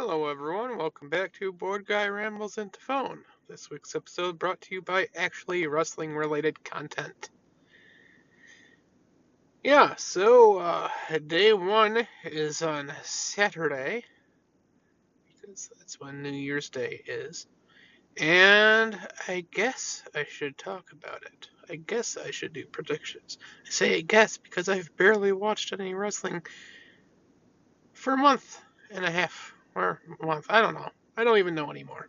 Hello, everyone. Welcome back to Board Guy Rambles into Phone. This week's episode brought to you by actually wrestling related content. Yeah, so uh, day one is on Saturday, because that's when New Year's Day is. And I guess I should talk about it. I guess I should do predictions. I say I guess because I've barely watched any wrestling for a month and a half or month. I don't know. I don't even know anymore.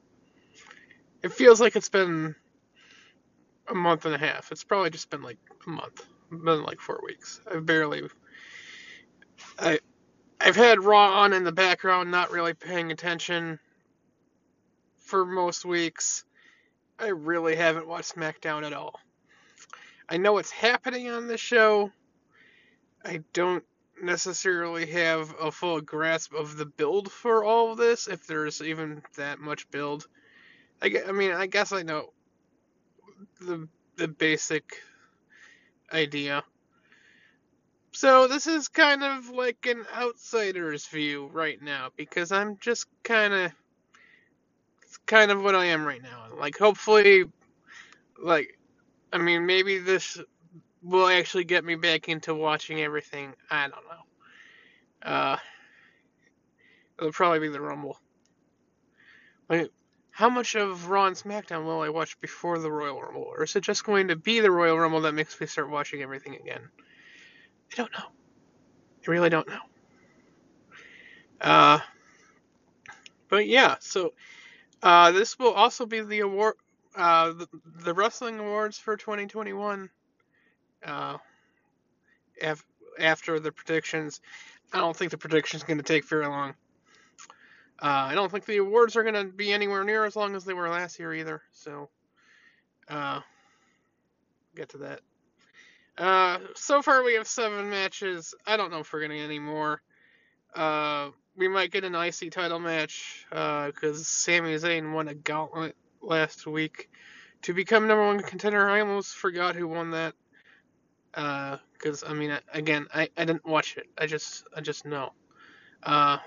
It feels like it's been a month and a half. It's probably just been like a month. Been like four weeks. I've barely. I, I've had Raw on in the background, not really paying attention for most weeks. I really haven't watched SmackDown at all. I know what's happening on the show. I don't necessarily have a full grasp of the build for all of this, if there's even that much build. I, I mean, I guess I know the the basic idea. So this is kind of like an outsider's view right now because I'm just kind of it's kind of what I am right now. Like hopefully like I mean maybe this will actually get me back into watching everything. I don't know. Uh, it'll probably be the Rumble. Like, how much of Raw and SmackDown will I watch before the Royal Rumble, or is it just going to be the Royal Rumble that makes me start watching everything again? I don't know. I really don't know. Uh, but yeah, so uh, this will also be the award, uh, the, the wrestling awards for 2021 uh, af- after the predictions. I don't think the prediction's going to take very long. Uh, I don't think the awards are going to be anywhere near as long as they were last year either. So, uh, get to that. Uh, so far we have seven matches. I don't know if we're getting any more. Uh, we might get an IC title match because uh, Sami Zayn won a gauntlet last week to become number one contender. I almost forgot who won that because uh, I mean, again, I, I didn't watch it. I just I just know. Uh,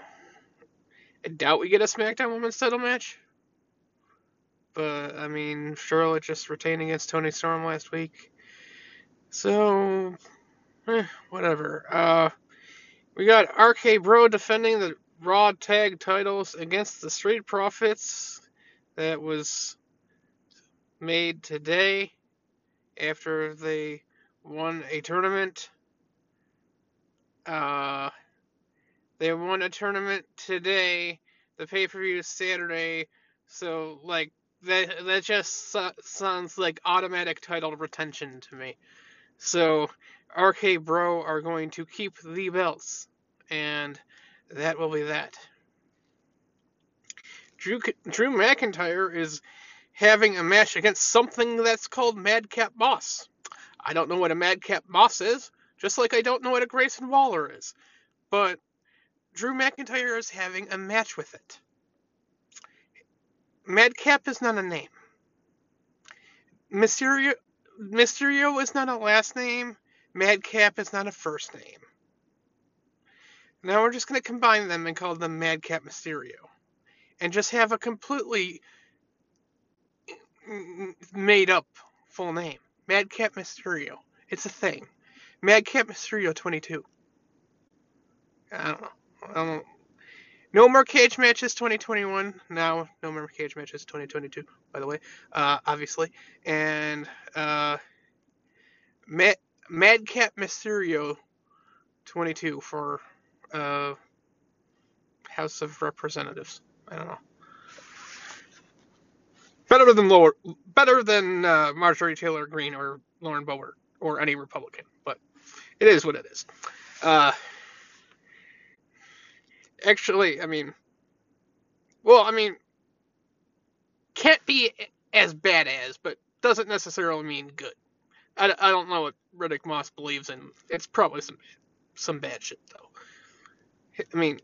I doubt we get a SmackDown Women's Title match, but I mean, Charlotte just retained against Toni Storm last week, so eh, whatever. Uh, we got RK Bro defending the Raw Tag titles against the Street Profits. That was made today after they won a tournament. Uh, they won a tournament today. The pay per view is Saturday, so like that that just so, sounds like automatic title retention to me. So RK Bro are going to keep the belts, and that will be that. Drew Drew McIntyre is having a match against something that's called Madcap Moss. I don't know what a Madcap Moss is, just like I don't know what a Grayson Waller is. But Drew McIntyre is having a match with it. Madcap is not a name. Mysterio, Mysterio is not a last name. Madcap is not a first name. Now we're just going to combine them and call them Madcap Mysterio. And just have a completely made up full name. Madcap Mysterio. It's a thing. Madcap Mysterio 22. I don't know. I don't know. No more cage matches 2021. Now, no more cage matches 2022, by the way, uh, obviously. And uh, Mad- Madcap Mysterio 22 for uh, House of Representatives. I don't know better than lower, better than uh, Marjorie Taylor Greene or Lauren Boebert or any Republican, but it is what it is. Uh, actually, I mean, well, I mean, can't be as bad as, but doesn't necessarily mean good. I, I don't know what Riddick Moss believes in. It's probably some some bad shit though. I mean,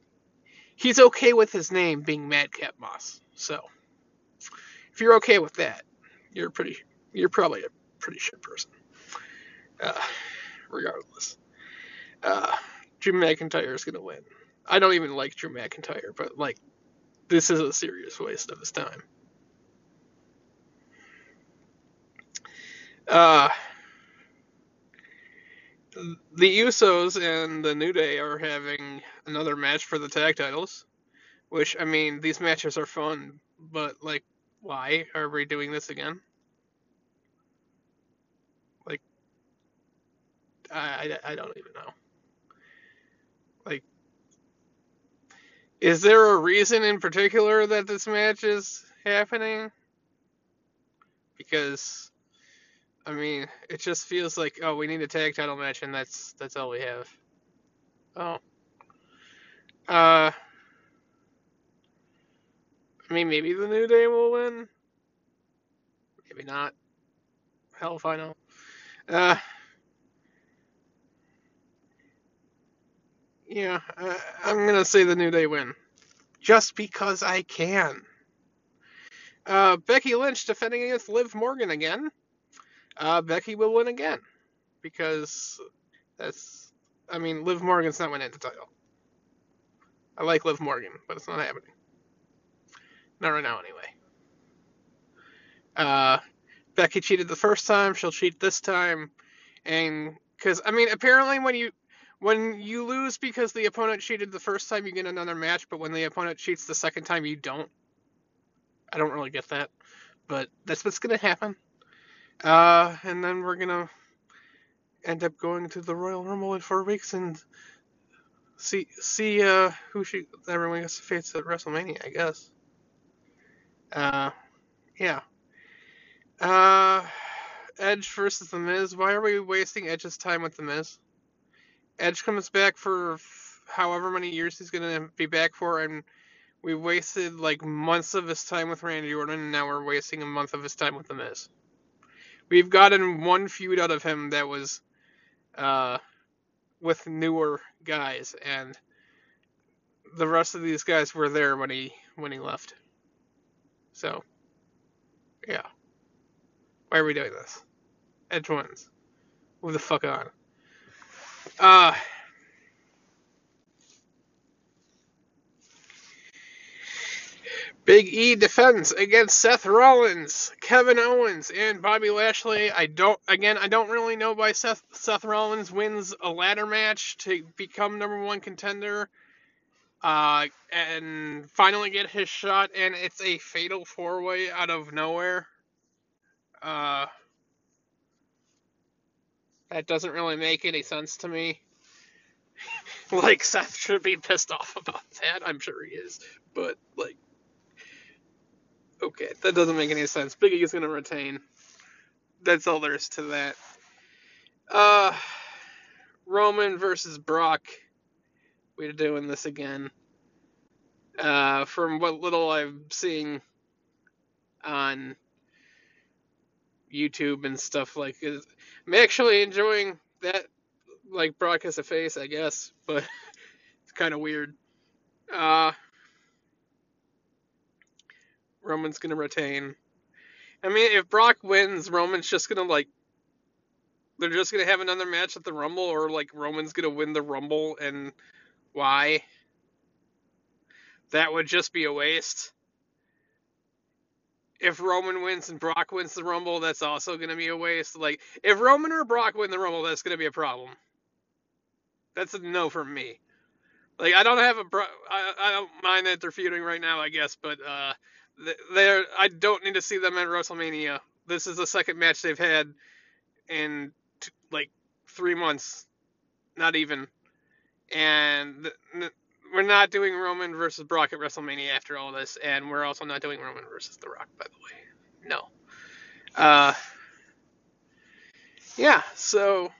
he's okay with his name being Madcap Moss, so if you're okay with that, you're pretty, you're probably a pretty shit person. Uh, regardless, uh, Drew McIntyre is gonna win. I don't even like Drew McIntyre, but like, this is a serious waste of his time. Uh, the Usos and the New Day are having another match for the tag titles, which I mean, these matches are fun, but like, why are we doing this again? Like, I, I, I don't even know. Like, is there a reason in particular that this match is happening? Because I mean, it just feels like oh, we need a tag title match, and that's that's all we have. Oh. Uh. I mean, maybe the New Day will win. Maybe not. Hell if I know. Uh. Yeah, uh, I'm gonna say the New Day win, just because I can. Uh, Becky Lynch defending against Liv Morgan again uh, Becky will win again because that's. I mean, Liv Morgan's not winning the title. I like Liv Morgan, but it's not happening. Not right now, anyway. Uh, Becky cheated the first time. She'll cheat this time, and because I mean, apparently when you when you lose because the opponent cheated the first time, you get another match. But when the opponent cheats the second time, you don't. I don't really get that, but that's what's gonna happen. Uh, and then we're gonna end up going to the Royal Rumble in four weeks and see see uh who she everyone gets to face at WrestleMania, I guess. Uh, yeah. Uh, Edge versus The Miz. Why are we wasting Edge's time with The Miz? Edge comes back for however many years he's gonna be back for, and we wasted like months of his time with Randy Orton, and now we're wasting a month of his time with The Miz. We've gotten one feud out of him that was uh, with newer guys, and the rest of these guys were there when he when he left. So, yeah. Why are we doing this? Edge wins. Move the fuck on. Uh, Big E defends against Seth Rollins, Kevin Owens, and Bobby Lashley. I don't again I don't really know why Seth Seth Rollins wins a ladder match to become number one contender. Uh, and finally get his shot, and it's a fatal four way out of nowhere. Uh, that doesn't really make any sense to me. like Seth should be pissed off about that. I'm sure he is, but like Okay, that doesn't make any sense. Biggie is going to retain. That's all there is to that. Uh, Roman versus Brock. We're doing this again. Uh, from what little I'm seeing on YouTube and stuff like it, I'm actually enjoying that like Brock as a face, I guess, but it's kind of weird. Uh, Roman's gonna retain. I mean, if Brock wins, Roman's just gonna like. They're just gonna have another match at the Rumble, or like Roman's gonna win the Rumble, and why? That would just be a waste. If Roman wins and Brock wins the Rumble, that's also gonna be a waste. Like, if Roman or Brock win the Rumble, that's gonna be a problem. That's a no from me. Like, I don't have a. I, I don't mind that they're feuding right now, I guess, but uh, they're I don't need to see them at WrestleMania. This is the second match they've had in t- like three months, not even. And we're not doing Roman versus Brock at WrestleMania after all this, and we're also not doing Roman versus The Rock, by the way. No. Uh, yeah. So,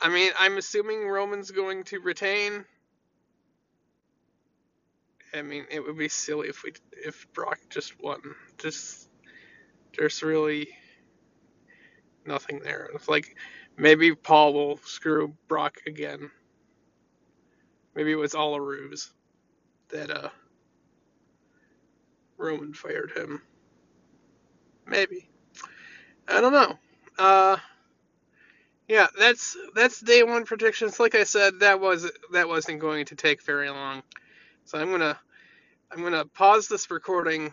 I mean, I'm assuming Roman's going to retain. I mean, it would be silly if we if Brock just won. Just there's really nothing there. It's like maybe Paul will screw Brock again. Maybe it was all a ruse that uh Roman fired him. Maybe. I don't know. Uh yeah, that's that's day one predictions. Like I said, that was that wasn't going to take very long So I'm gonna I'm gonna pause this recording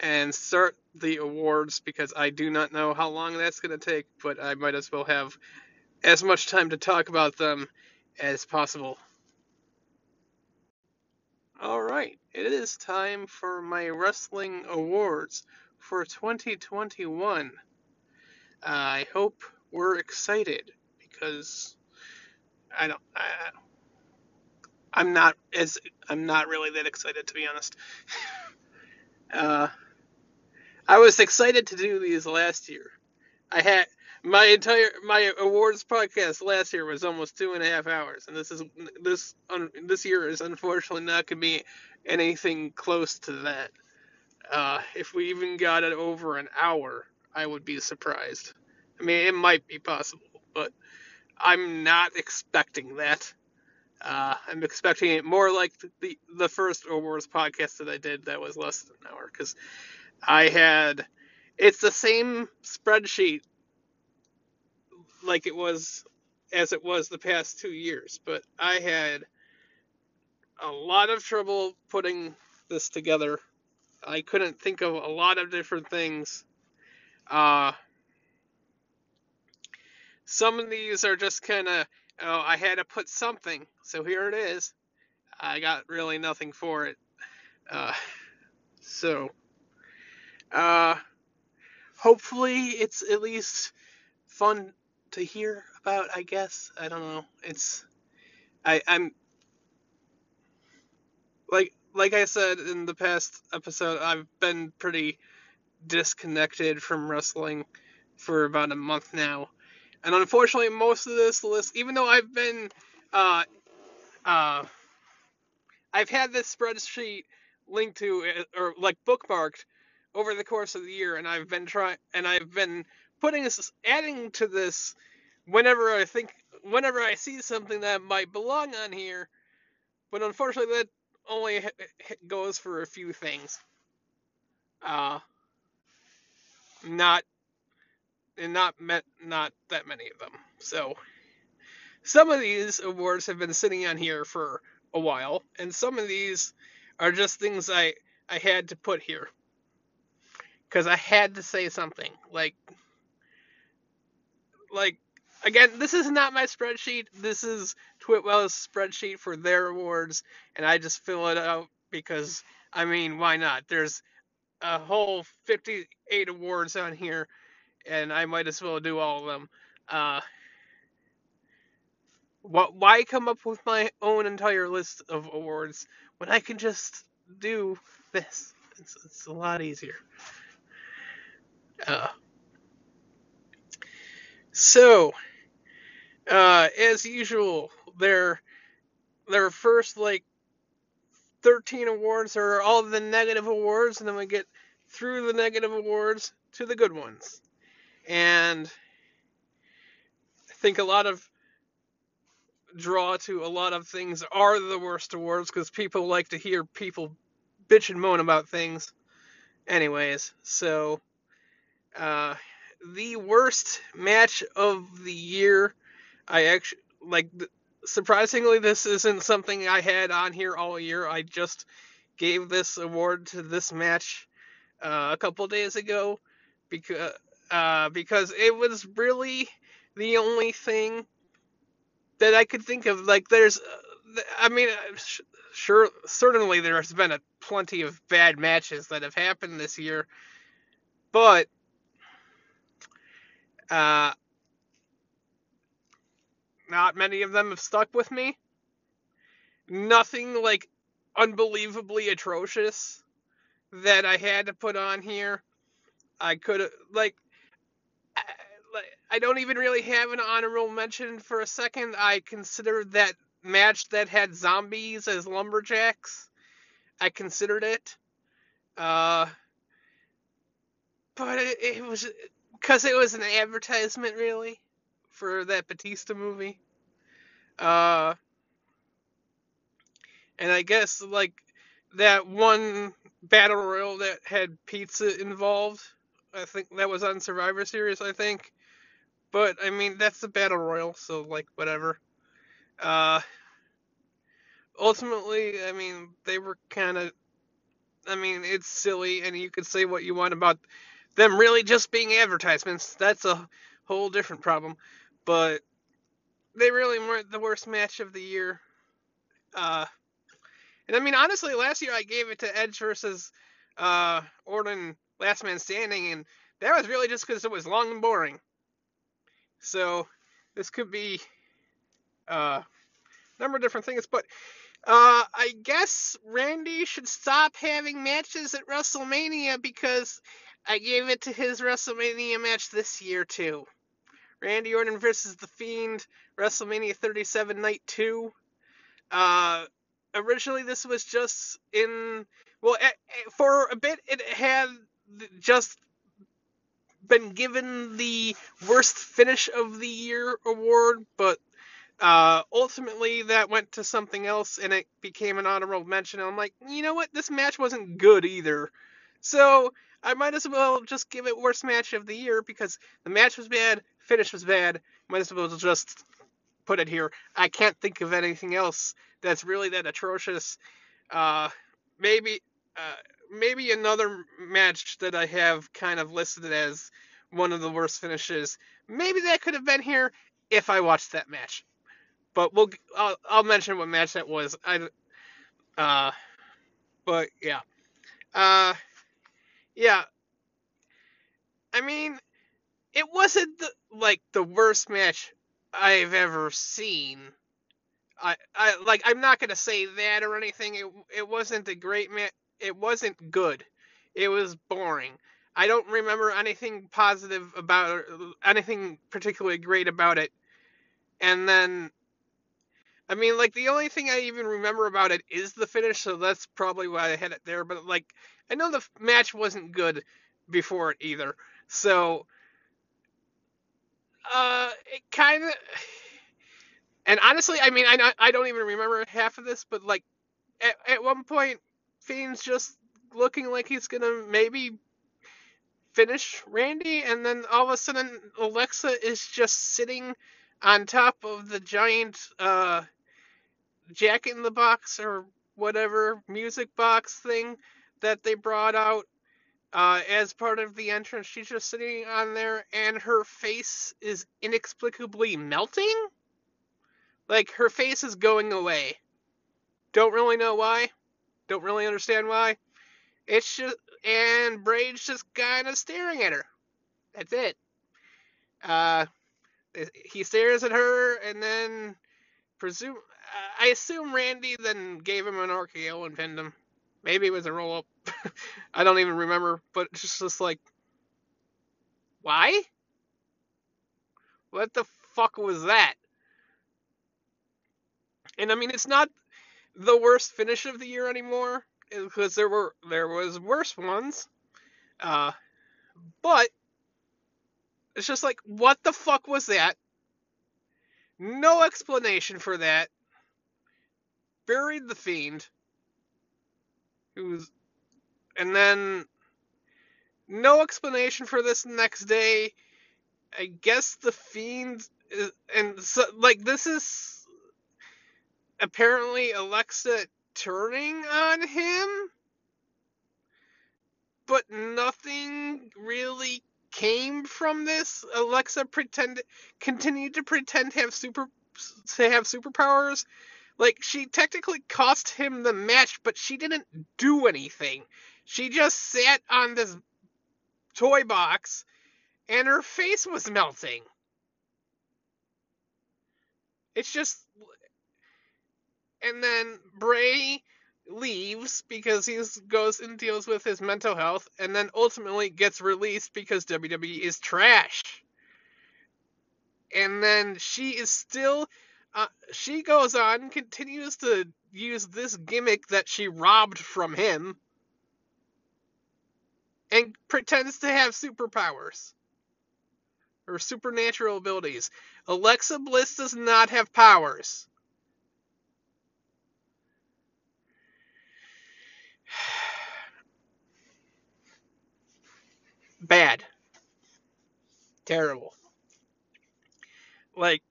and start the awards because I do not know how long that's gonna take, but I might as well have as much time to talk about them as possible. All right, it is time for my wrestling awards for 2021. I hope we're excited because I don't. I, I'm not as I'm not really that excited to be honest. Uh, I was excited to do these last year. I had my entire my awards podcast last year was almost two and a half hours, and this is this um, this year is unfortunately not going to be anything close to that. Uh, if we even got it over an hour, I would be surprised. I mean, it might be possible, but I'm not expecting that. Uh, I'm expecting it more like the the first awards podcast that I did that was less than an hour because I had it's the same spreadsheet like it was as it was the past two years, but I had a lot of trouble putting this together. I couldn't think of a lot of different things. Uh, some of these are just kind of oh, I had to put something, so here it is. I got really nothing for it. Uh, so, uh, hopefully it's at least fun to hear about. I guess I don't know. It's I I'm like like I said in the past episode. I've been pretty disconnected from wrestling for about a month now and unfortunately, most of this list, even though I've been, uh, uh, I've had this spreadsheet linked to or like bookmarked over the course of the year, and I've been trying, and I've been putting this, adding to this whenever I think, whenever I see something that might belong on here. But unfortunately, that only goes for a few things. Uh, not and not met not that many of them. So some of these awards have been sitting on here for a while, and some of these are just things I I had to put here because I had to say something. Like like again, this is not my spreadsheet. This is Twitwell's spreadsheet for their awards, and I just fill it out because I mean, why not? There's a whole 58 awards on here and I might as well do all of them. Uh, what? Why come up with my own entire list of awards when I can just do this? It's, it's a lot easier. Uh, so, uh, as usual, their their first like 13 awards are all the negative awards, and then we get through the negative awards to the good ones and I think a lot of draw to a lot of things are the worst awards because people like to hear people bitch and moan about things. Anyways, so uh, the worst match of the year, I actually like. Surprisingly, this isn't something I had on here all year. I just gave this award to this match uh, a couple days ago because uh, because it was really the only thing that I could think of. Like, there's, uh, I mean, uh, sure, certainly there's been a plenty of bad matches that have happened this year, but uh, not many of them have stuck with me. Nothing like unbelievably atrocious that I had to put on here. I could have like I don't even really have an honorable mention for a second. I considered that match that had zombies as lumberjacks. I considered it. Uh, but it, it was because it was an advertisement, really, for that Batista movie. Uh, and I guess like that one battle royal that had pizza involved. I think that was on Survivor Series. I think but I mean, that's the battle royal, so like whatever. Uh, ultimately, I mean, they were kind of. I mean, it's silly, and you could say what you want about them really just being advertisements. That's a whole different problem. But they really weren't the worst match of the year. Uh, and I mean, honestly, last year I gave it to Edge versus uh, Orton Last Man Standing, and that was really just because it was long and boring. So this could be uh, a number of different things, but uh, I guess Randy should stop having matches at WrestleMania because I gave it to his WrestleMania match this year too. Randy Orton versus The Fiend, WrestleMania 37 Night 2. Uh, originally, this was just in. Well, for a bit, it had just been given the worst finish of the year award, but uh, ultimately that went to something else and it became an honorable mention. And I'm like, you know what? This match wasn't good either. So I might as well just give it worst match of the year because the match was bad, finish was bad. Might as well just put it here. I can't think of anything else that's really that atrocious. Uh, maybe uh, maybe another match that I have kind of listed as one of the worst finishes. Maybe that could have been here if I watched that match. But we'll I'll, I'll mention what match that was. I uh, but yeah, uh, yeah. I mean, it wasn't the, like the worst match I've ever seen. I, I like I'm not gonna say that or anything. It it wasn't a great match. It wasn't good. It was boring. I don't remember anything positive about anything particularly great about it. And then, I mean, like the only thing I even remember about it is the finish, so that's probably why I had it there. But like, I know the match wasn't good before it either. So, uh, it kind of. And honestly, I mean, I I don't even remember half of this, but like, at, at one point, Fiend's just looking like he's gonna maybe finish Randy, and then all of a sudden Alexa is just sitting on top of the giant uh, Jack in the Box or whatever music box thing that they brought out uh, as part of the entrance. She's just sitting on there, and her face is inexplicably melting. Like her face is going away. Don't really know why. Don't really understand why. It's just and Bray's just kind of staring at her. That's it. Uh, he stares at her and then presume I assume Randy then gave him an RKO and pinned him. Maybe it was a roll up. I don't even remember, but it's just, just like why? What the fuck was that? And I mean, it's not the worst finish of the year anymore because there were there was worse ones. Uh, but it's just like, what the fuck was that? No explanation for that. Buried the fiend. Who's and then no explanation for this next day. I guess the fiend is, and so like this is apparently Alexa turning on him, but nothing really came from this. Alexa pretended continued to pretend to have super to have superpowers. Like she technically cost him the match, but she didn't do anything. She just sat on this toy box and her face was melting. It's just and then Bray leaves because he goes and deals with his mental health, and then ultimately gets released because WWE is trash. And then she is still, uh, she goes on, continues to use this gimmick that she robbed from him, and pretends to have superpowers or supernatural abilities. Alexa Bliss does not have powers. Bad. Terrible. Like,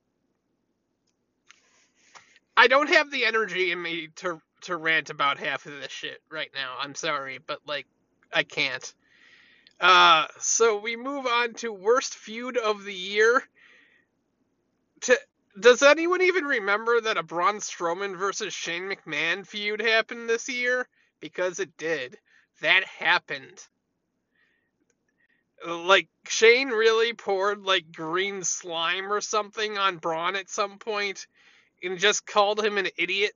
I, don't have the energy in me to to rant about half of this shit right now. I'm sorry, but like I can't. Uh, so we move on to worst feud of the year. To, does anyone even remember that a Braun Strowman versus Shane McMahon feud happened this year? Because it did. That happened. Like Shane really poured like green slime or something on Braun at some point and just called him an idiot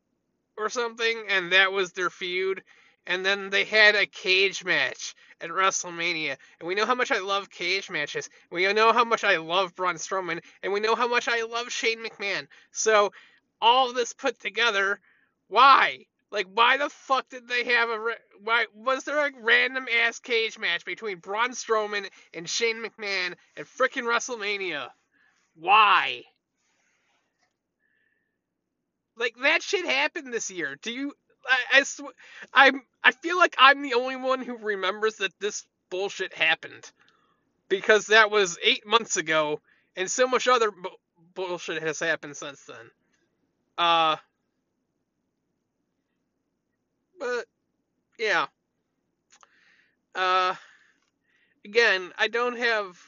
or something, and that was their feud. And then they had a cage match at WrestleMania. And we know how much I love cage matches. We know how much I love Braun Strowman. And we know how much I love Shane McMahon. So, all this put together, why? Like, why the fuck did they have a. Why Was there a random ass cage match between Braun Strowman and Shane McMahon at frickin' WrestleMania? Why? Like that shit happened this year. Do you? I, I sw- I'm. I feel like I'm the only one who remembers that this bullshit happened, because that was eight months ago, and so much other bu- bullshit has happened since then. Uh. But yeah. Uh. Again, I don't have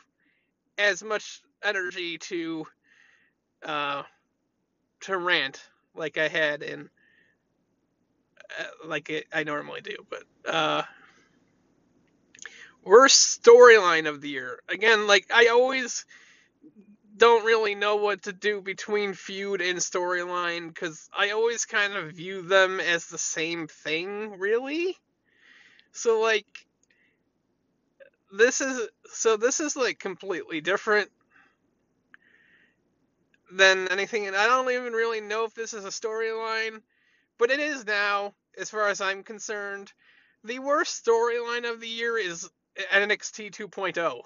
as much energy to uh to rant like I had in uh, like it, I normally do. But uh, worst storyline of the year. Again, like I always don't really know what to do between feud and storyline because I always kind of view them as the same thing, really. So like this is so this is like completely different than anything, and I don't even really know if this is a storyline, but it is now, as far as I'm concerned. The worst storyline of the year is NXT 2.0.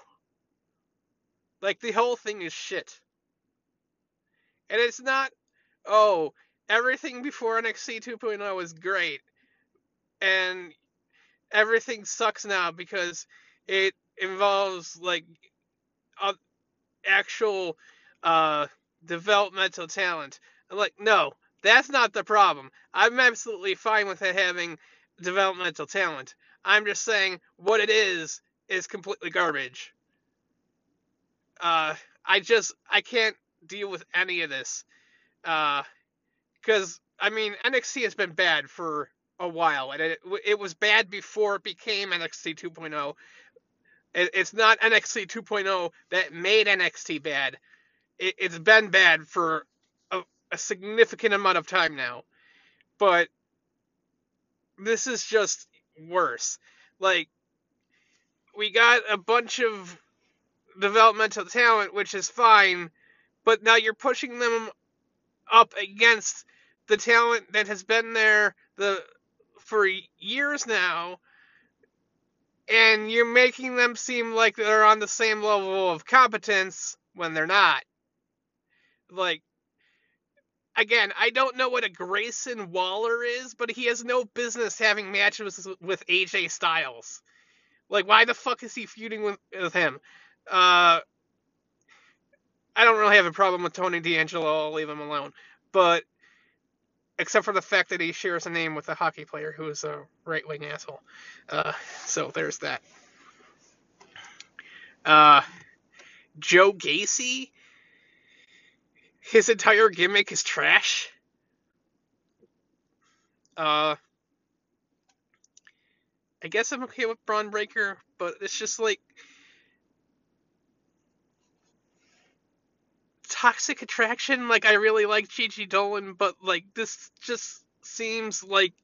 Like, the whole thing is shit. And it's not, oh, everything before NXT 2.0 was great, and everything sucks now because it involves, like, actual, uh, developmental talent. Like, no, that's not the problem. I'm absolutely fine with it having developmental talent. I'm just saying what it is is completely garbage. Uh, I just I can't deal with any of this. Uh, because I mean NXT has been bad for a while, and it it was bad before it became NXT 2.0. It, it's not NXT 2.0 that made NXT bad it, has been bad for a, a significant amount of time now, but this is just worse. Like we got a bunch of developmental talent, which is fine, but now you're pushing them up against the talent that has been there the for years now and you're making them seem like they're on the same level of competence when they're not like again, I don't know what a Grayson Waller is, but he has no business having matches with AJ Styles. Like, why the fuck is he feuding with, with him? Uh, I don't really have a problem with Tony D'Angelo. I'll leave him alone. But except for the fact that he shares a name with a hockey player who is a right wing asshole. Uh, so there's that. Uh, Joe Gacy his entire gimmick is trash. Uh, I guess I'm okay with Bron Breakker, but it's just like toxic attraction. Like I really like Gigi Dolin, but like this just seems like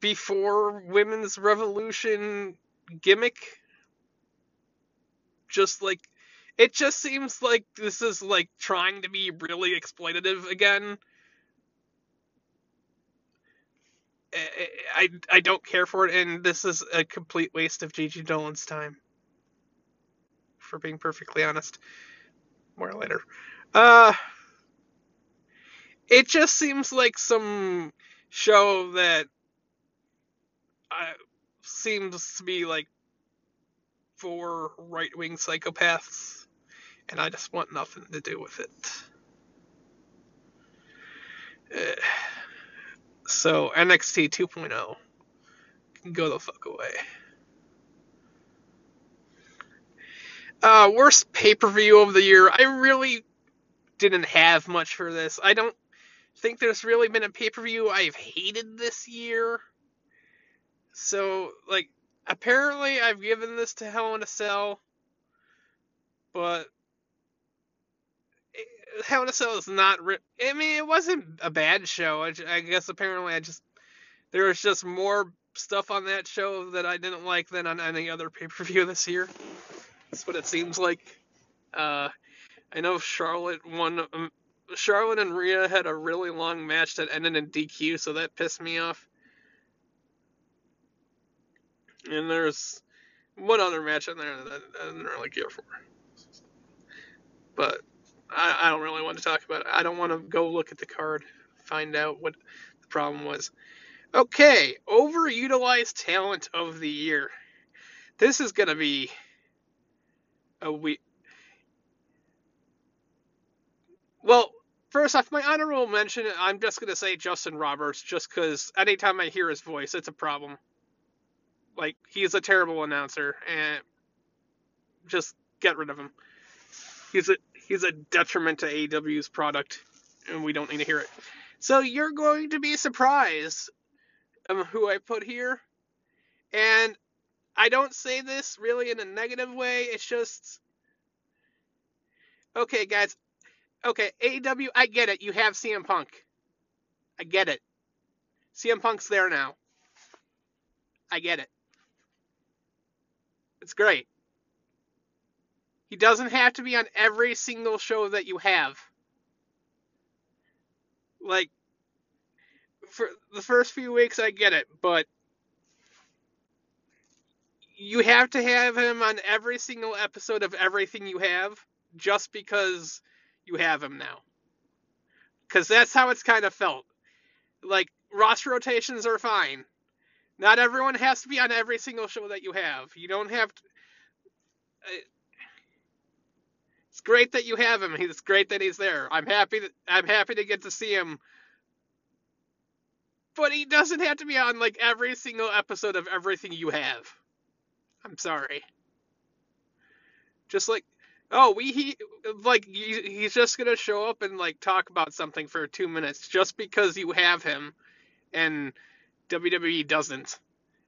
before women's revolution gimmick. Just like it just seems like this is like trying to be really exploitative again. I, I, don't care for it, and this is a complete waste of Gigi Dolin's time. For being perfectly honest, more later. Uh, it just seems like some show that uh, seems to be like for right wing psychopaths and I just want nothing to do with it. Uh, so NXT 2.0 can go the fuck away. Uh, worst pay per view of the year. I really didn't have much for this. I don't think there's really been a pay per view I've hated this year. So, like, apparently I've given this to Hell in a Cell, but Hell in a Cell is not. I mean, it wasn't a bad show. I, I guess apparently I just there was just more stuff on that show that I didn't like than on any other pay per view this year. That's what it seems like. Uh, I know Charlotte won. Um, Charlotte and Rhea had a really long match that ended in DQ, so that pissed me off. And there's one other match in there that I didn't really care for. But I, I don't really want to talk about it. I don't want to go look at the card, find out what the problem was. Okay, overutilized talent of the year. This is going to be a week. Well, first off, my honorable mention, I'm just going to say Justin Roberts, just because anytime I hear his voice, it's a problem. Like, he's a terrible announcer, and just get rid of him. He's a he's a detriment to AEW's product, and we don't need to hear it. So you're going to be surprised um, who I put here, and I don't say this really in a negative way. It's just okay, guys. Okay, AEW, I get it. You have CM Punk. I get it. CM Punk's there now. I get it. It's great. He doesn't have to be on every single show that you have. Like, for the first few weeks, I get it, but you have to have him on every single episode of everything you have just because you have him now. Because that's how it's kind of felt. Like, roster rotations are fine. Not everyone has to be on every single show that you have. You don't have to. Uh, it's great that you have him. It's great that he's there. I'm happy that I'm happy to get to see him. But he doesn't have to be on like every single episode of everything you have. I'm sorry. Just like, oh, we he like he, he's just gonna show up and like talk about something for two minutes just because you have him, and WWE doesn't,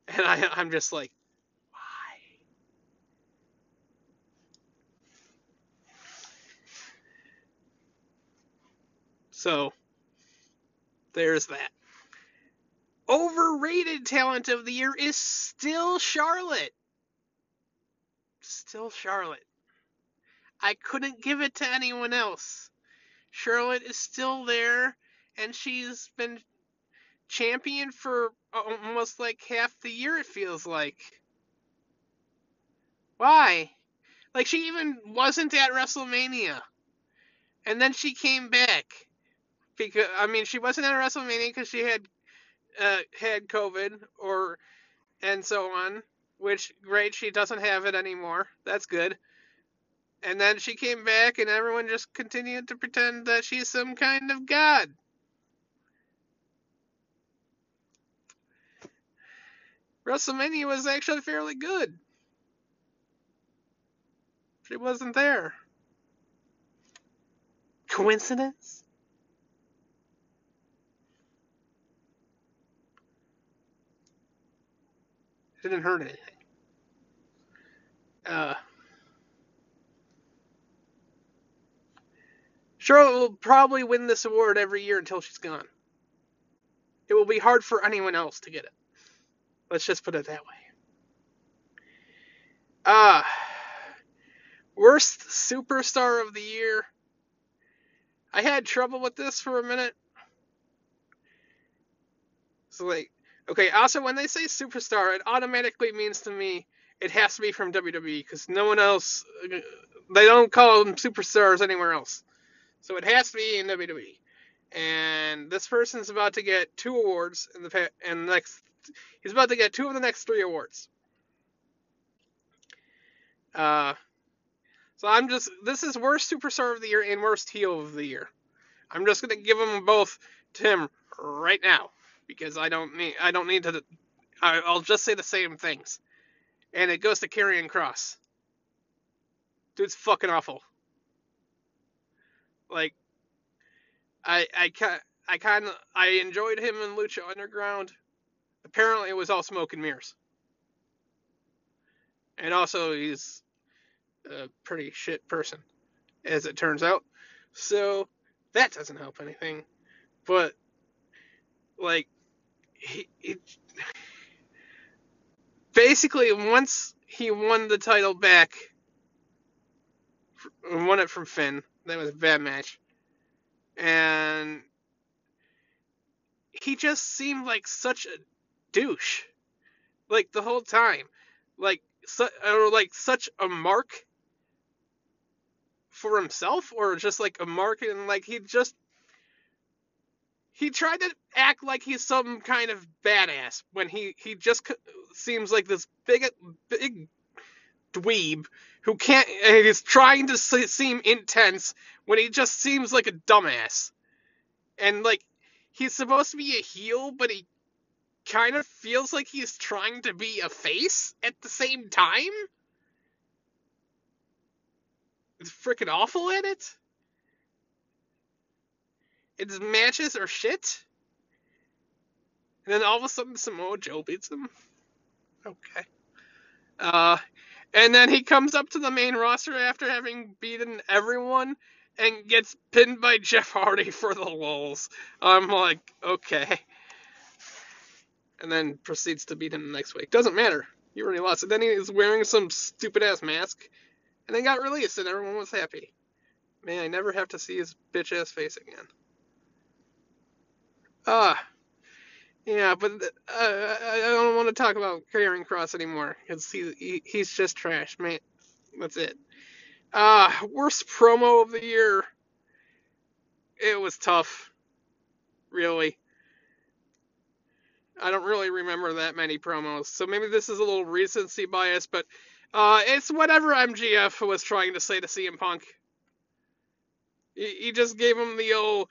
and I I'm just like, why? So there's that. Overrated talent of the year is still Charlotte. Still Charlotte. I couldn't give it to anyone else. Charlotte is still there, and she's been champion for almost like half the year, it feels like. Why? Like, she even wasn't at WrestleMania. And then she came back. Because, I mean, she wasn't at WrestleMania because she had uh, had COVID or and so on. Which great, she doesn't have it anymore. That's good. And then she came back, and everyone just continued to pretend that she's some kind of god. WrestleMania was actually fairly good. She wasn't there. Coincidence? Didn't hurt anything. Uh, Charlotte will probably win this award every year until she's gone. It will be hard for anyone else to get it. Let's just put it that way. Ah, uh, worst superstar of the year. I had trouble with this for a minute. So like, okay. Also, when they say superstar, it automatically means to me it has to be from WWE because no one else. They don't call them superstars anywhere else. So it has to be in WWE. And this person's about to get two awards in the the next. He's about to get two of the next three awards. Uh, so I'm just this is worst superstar of the year and worst heel of the year. I'm just gonna give them both to him right now because I don't need I don't need to. I, I'll just say the same things, and it goes to Karrion Kross. Dude's fucking awful. Like, I I kind I kind of I enjoyed him in Lucha Underground. Apparently, it was all smoke and mirrors. And also, he's a pretty shit person, as it turns out. So that doesn't help anything. But like, he, he basically once he won the title back, won it from Finn. That was a bad match, and he just seemed like such a douche, like the whole time, like or like such a mark for himself, or just like a mark and like he just he tried to act like he's some kind of badass when he he just seems like this big big dweeb who can't he's trying to seem intense when he just seems like a dumbass. And like he's supposed to be a heel but he kind of feels like he's trying to be a face at the same time? It's freaking awful at it its matches are shit and then all of a sudden Samoa Joe beats him okay uh and then he comes up to the main roster after having beaten everyone and gets pinned by Jeff Hardy for the lulz. I'm like, okay. And then proceeds to beat him next week. Doesn't matter. He already lost. And then he was wearing some stupid ass mask. And then got released and everyone was happy. Man, I never have to see his bitch ass face again. Ah. Yeah, but uh, I don't want to talk about Karrion Kross anymore because he, he, he's just trash, man. That's it. Uh, worst promo of the year. It was tough, really. I don't really remember that many promos, so maybe this is a little recency bias, but uh, it's whatever MJF was trying to say to CM Punk. He, he just gave him the old,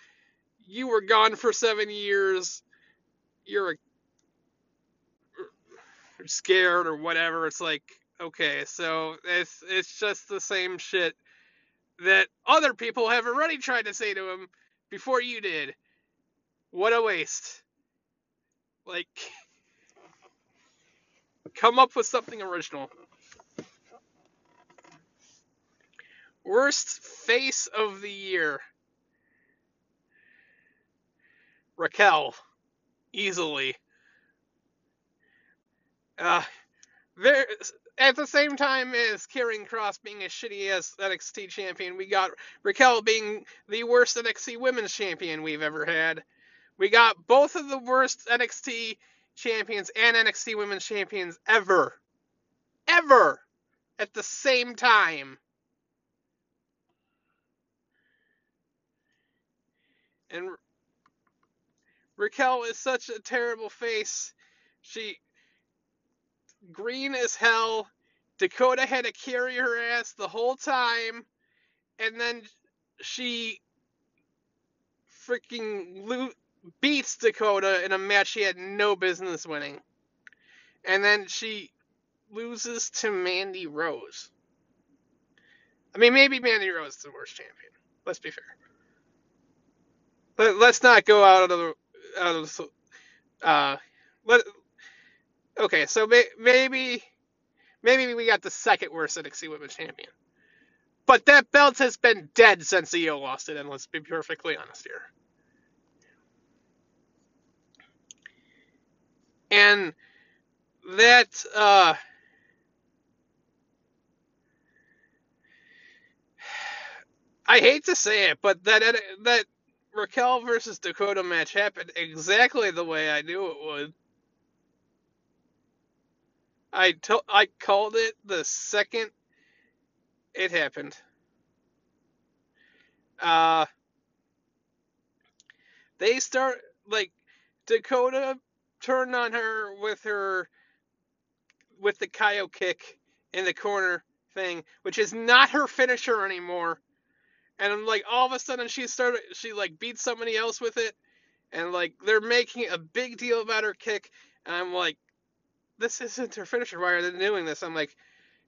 "You were gone for seven years." you're scared or whatever. It's like, okay, so it's it's just the same shit that other people have already tried to say to him before you did. What a waste. Like come up with something original. Worst face of the year. Raquel easily. Uh, there, at the same time as Karrion Kross being a shitty ass NXT champion, we got Raquel being the worst NXT women's champion we've ever had. We got both of the worst NXT champions and NXT women's champions ever. Ever! At the same time. And Raquel is such a terrible face. She green as hell. Dakota had to carry her ass the whole time, and then she freaking lo- beats Dakota in a match she had no business winning, and then she loses to Mandy Rose. I mean, maybe Mandy Rose is the worst champion. Let's be fair. But let's not go out of the uh, uh, let, okay, so may, maybe maybe we got the second worst NXT Women's Champion, but that belt has been dead since Io lost it, and let's be perfectly honest here. And that uh, I hate to say it, but that that Raquel versus Dakota match happened exactly the way I knew it would. I to- I called it the second it happened. Uh, they start like Dakota turned on her with her with the Kyo kick in the corner thing, which is not her finisher anymore and I'm like all of a sudden she started she like beat somebody else with it and like they're making a big deal about her kick, and I'm like, this isn't her finisher. Why are they doing this? I'm like,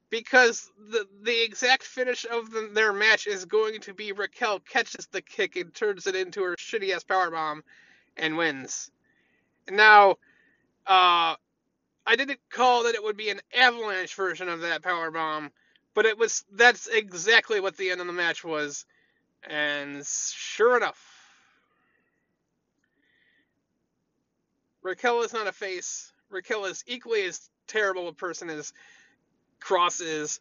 because the the exact finish of the, their match is going to be Raquel catches the kick and turns it into her shitty ass power bomb, and wins. Now, uh, I didn't call that it would be an avalanche version of that power bomb, but it was. That's exactly what the end of the match was, and sure enough, Raquel is not a face. Raquel is equally as terrible a person as Kross is,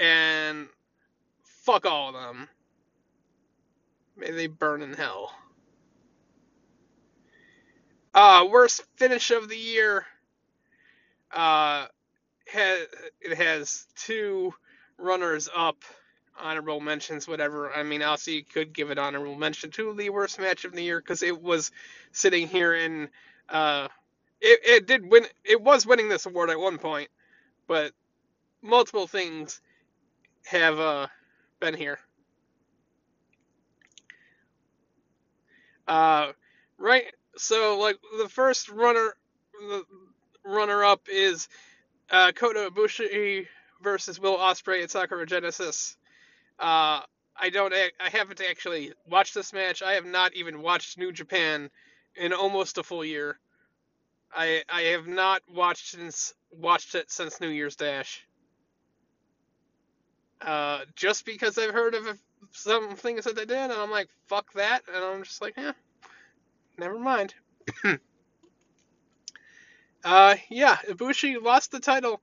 and fuck all of them. May they burn in hell. Uh, worst finish of the year. Uh, has, it has two runners up, honorable mentions, whatever. I mean, also could give it honorable mention to the worst match of the year because it was sitting here in. Uh, it, it did win. It was winning this award at one point, but multiple things have uh, been here. Uh, right. So like the first runner, the runner up is uh, Kota Ibushi versus Will Ospreay at Sakura Genesis. Uh, I don't. I haven't actually watched this match. I have not even watched New Japan in almost a full year. I I have not watched since watched it since New Year's Dash. Uh, just because I've heard of some things that they did, and I'm like, fuck that, and I'm just like, yeah, never mind. uh, yeah, Ibushi lost the title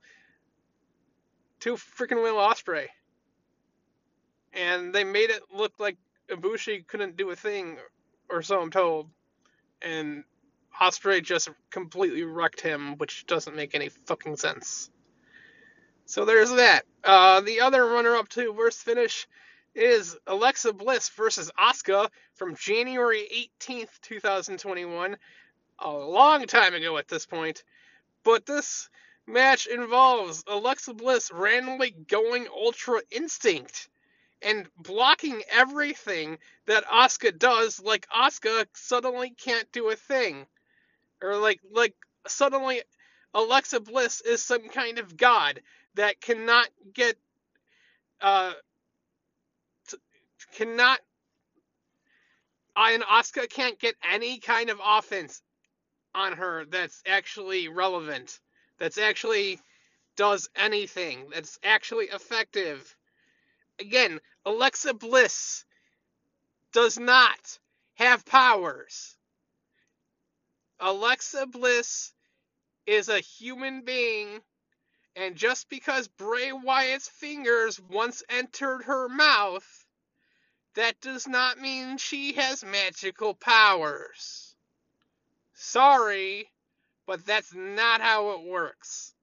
to freaking Will Ospreay, and they made it look like Ibushi couldn't do a thing, or so I'm told, and Ospreay just completely wrecked him, which doesn't make any fucking sense. So there's that. Uh, the other runner-up to worst finish is Alexa Bliss versus Asuka from January 18th, 2021. A long time ago at this point. But this match involves Alexa Bliss randomly going Ultra Instinct and blocking everything that Asuka does, like Asuka suddenly can't do a thing. Or like like suddenly Alexa Bliss is some kind of god that cannot get uh cannot and Asuka can't get any kind of offense on her that's actually relevant that's actually does anything that's actually effective again Alexa Bliss does not have powers Alexa Bliss is a human being and just because Bray Wyatt's fingers once entered her mouth, that does not mean she has magical powers. Sorry, but that's not how it works.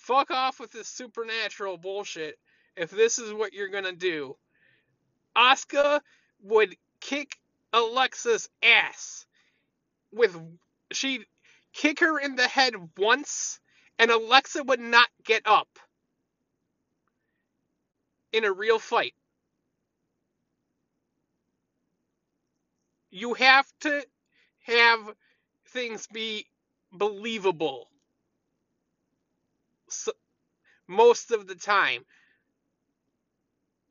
Fuck off with this supernatural bullshit if this is what you're gonna do. Asuka would kick Alexa's ass with she'd kick her in the head once, and Alexa would not get up in a real fight. You have to have things be believable so, most of the time.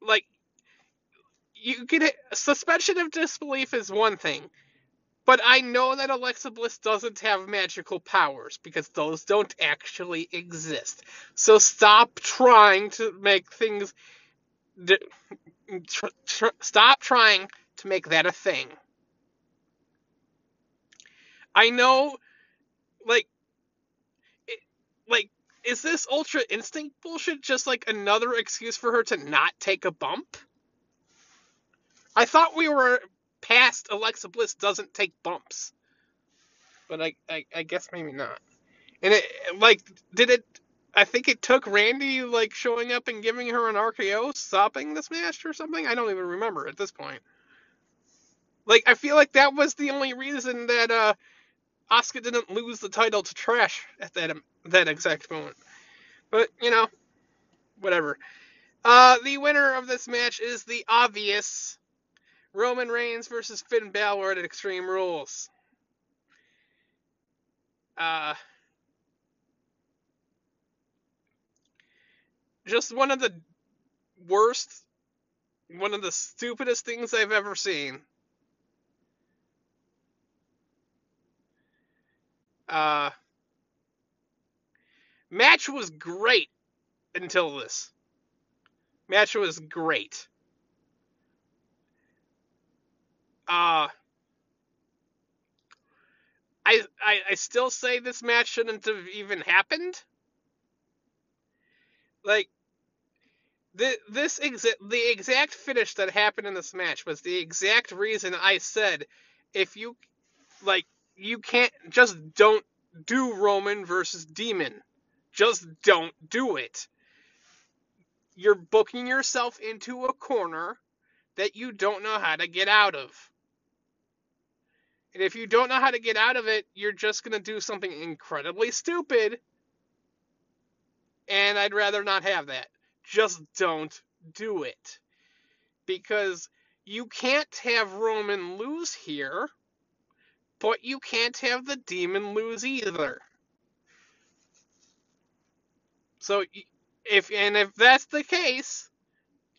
Like, you can suspension of disbelief is one thing but I know that Alexa Bliss doesn't have magical powers because those don't actually exist. So stop trying to make things. Tr- tr- stop trying to make that a thing. I know, like, it, like, is this Ultra Instinct bullshit just like another excuse for her to not take a bump? I thought we were past Alexa Bliss doesn't take bumps. But I, I, I guess maybe not. And it like did it I think it took Randy like showing up and giving her an RKO stopping this match or something. I don't even remember at this point. Like I feel like that was the only reason that uh Asuka didn't lose the title to Trash at that that exact moment. But you know, whatever. Uh, the winner of this match is the obvious Roman Reigns versus Finn Balor at Extreme Rules. Uh, just one of the worst, one of the stupidest things I've ever seen. Uh, match was great until this. Match was great. Uh, I, I I still say this match shouldn't have even happened. Like the this exa- the exact finish that happened in this match was the exact reason I said if you like you can't just don't do Roman versus Demon. Just don't do it. You're booking yourself into a corner that you don't know how to get out of. And if you don't know how to get out of it, you're just going to do something incredibly stupid. And I'd rather not have that. Just don't do it. Because you can't have Roman lose here, but you can't have the demon lose either. So if and if that's the case,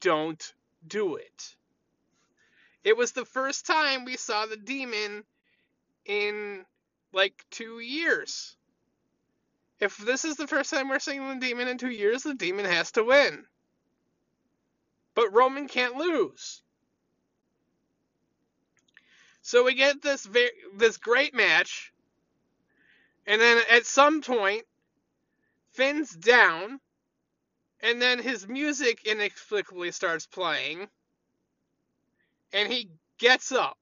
don't do it. It was the first time we saw the demon in like two years. If this is the first time we're seeing the demon in two years, the demon has to win. But Roman can't lose. So we get this this great match, and then at some point, Finn's down, and then his music inexplicably starts playing, and he gets up,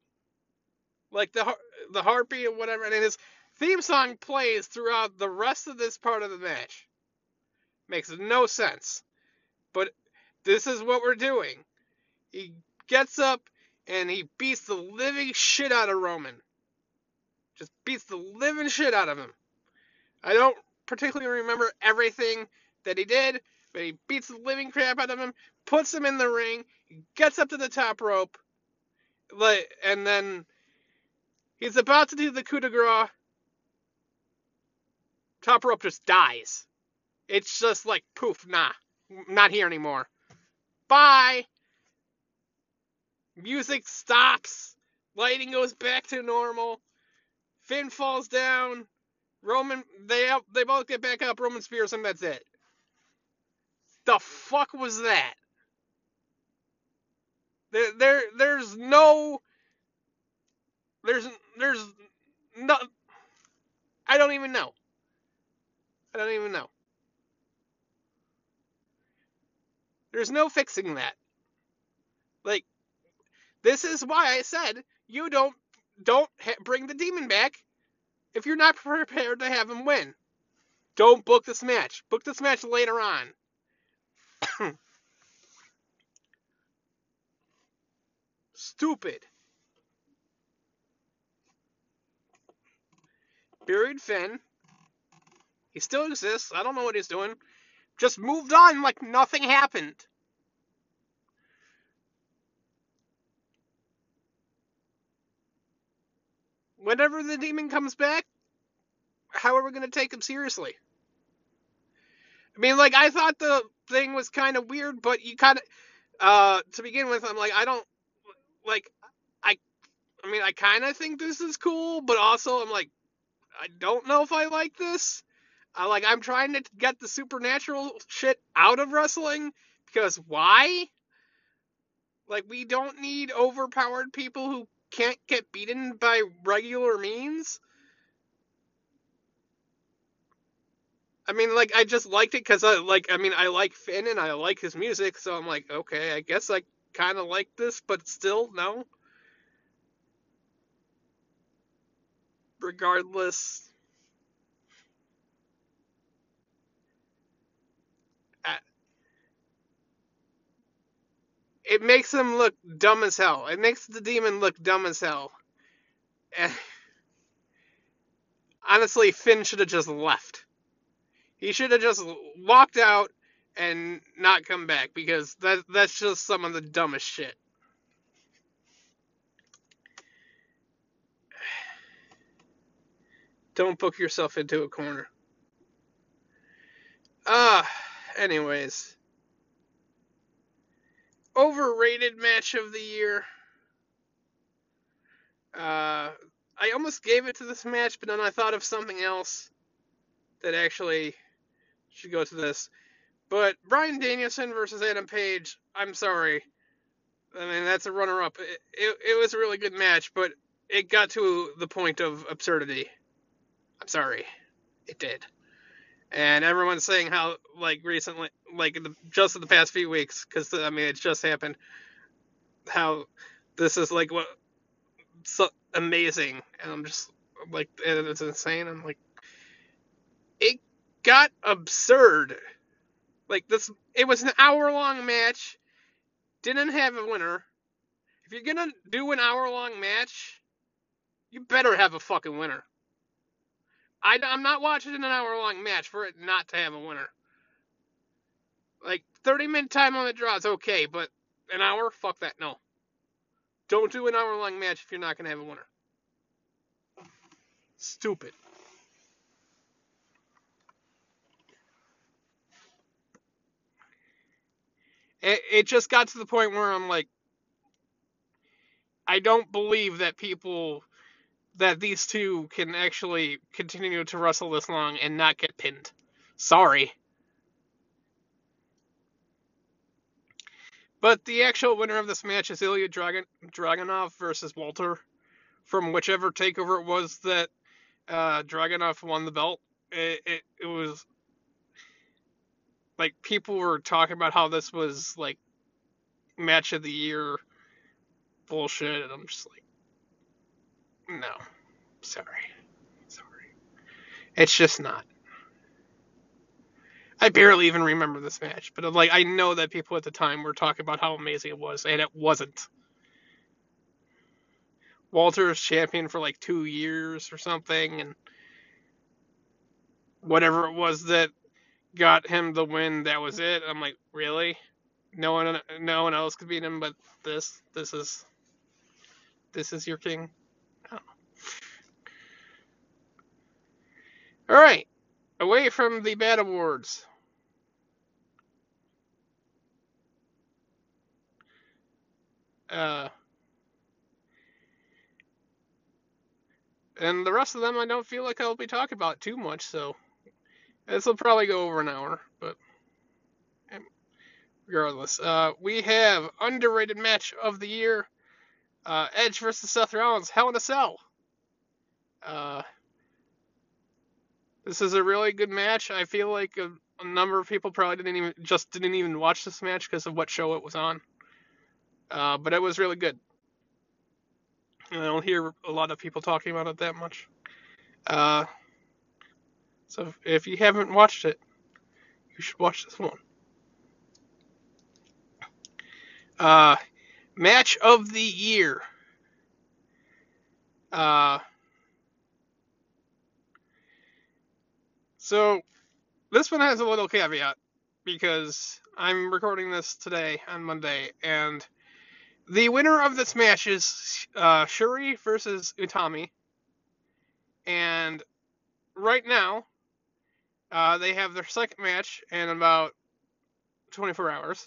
like the the harpy or whatever, and his theme song plays throughout the rest of this part of the match. Makes no sense, but this is what we're doing. He gets up and he beats the living shit out of Roman. Just beats the living shit out of him. I don't particularly remember everything that he did, but he beats the living crap out of him, puts him in the ring, gets up to the top rope, and then he's about to do the coup de grace. Top rope just dies. It's just like poof, nah, not here anymore. Bye. Music stops. Lighting goes back to normal. Finn falls down. Roman, they they both get back up. Roman spears him. That's it. The fuck was that? There, there, there's no, there's, there's no. I don't even know. I don't even know. There's no fixing that. Like, this is why I said you don't don't ha- bring the demon back if you're not prepared to have him win. Don't book this match. Book this match later on. Stupid. Buried Finn. He still exists. I don't know what he's doing. Just moved on like nothing happened. Whenever the demon comes back, how are we going to take him seriously? I mean, like, I thought the thing was kind of weird, but you kind of, uh, to begin with, I'm like, I don't, like, I, I mean, I kind of think this is cool, but also I'm like, I don't know if I like this. I like, I'm trying to get the supernatural shit out of wrestling because why? Like, we don't need overpowered people who can't get beaten by regular means. I mean, like, I just liked it because I like. I mean, I like Finn and I like his music, so I'm like, okay, I guess I kind of like this, but still, no. Regardless, it makes him look dumb as hell. It makes the demon look dumb as hell. And honestly, Finn should have just left. He should have just walked out and not come back because that that's just some of the dumbest shit. Don't book yourself into a corner. Ah, uh, anyways. Overrated match of the year. Uh, I almost gave it to this match, but then I thought of something else that actually should go to this. But Bryan Danielson versus Adam Page, I'm sorry. I mean, that's a runner up. It, it, it, was a really good match, but it got to the point of absurdity. I'm sorry. It did. And everyone's saying how, like, recently, like, the, just in the past few weeks, because, I mean, it's just happened, how this is, like, what, so amazing. And I'm just, like, and it's insane. I'm like, it got absurd. Like this, it was an hour long match. Didn't have a winner. If you're gonna do an hour long match, you better have a fucking winner. I, I'm not watching an hour long match for it not to have a winner. Like 30 minute time on the draw is okay, but an hour, fuck that, no. Don't do an hour long match if you're not gonna have a winner. Stupid. it, it just got to the point where I'm like, I don't believe that people that these two can actually continue to wrestle this long and not get pinned. Sorry. But the actual winner of this match is Ilya Dragon, Dragunov versus Walter from whichever takeover it was that uh, Dragunov won the belt. It, it, it was like people were talking about how this was like match of the year bullshit and I'm just like no. Sorry. Sorry. It's just not. I barely even remember this match, but uh, like I know that people at the time were talking about how amazing it was, and it wasn't. Walter's champion for like two years or something, and whatever it was that got him the win. That was it. I'm like, really? No one, no one else could beat him, but this, this is, this is your king. All right, away from the bad awards. Uh, and the rest of them I don't feel like I'll be talking about too much, so this will probably go over an hour, but regardless. Uh, we have underrated match of the year uh, Edge versus Seth Rollins, Hell in a Cell. Uh, this is a really good match. I feel like a, a, number of people probably didn't even just didn't even watch this match because of what show it was on. Uh, but it was really good. And I don't hear a lot of people talking about it that much. Uh, so if you haven't watched it, you should watch this one. Uh, match of the year. Uh, so this one has a little caveat because I'm recording this today on Monday, and the winner of this match is uh, Syuri versus Utami. And right now, uh, they have their second match in about 24 hours.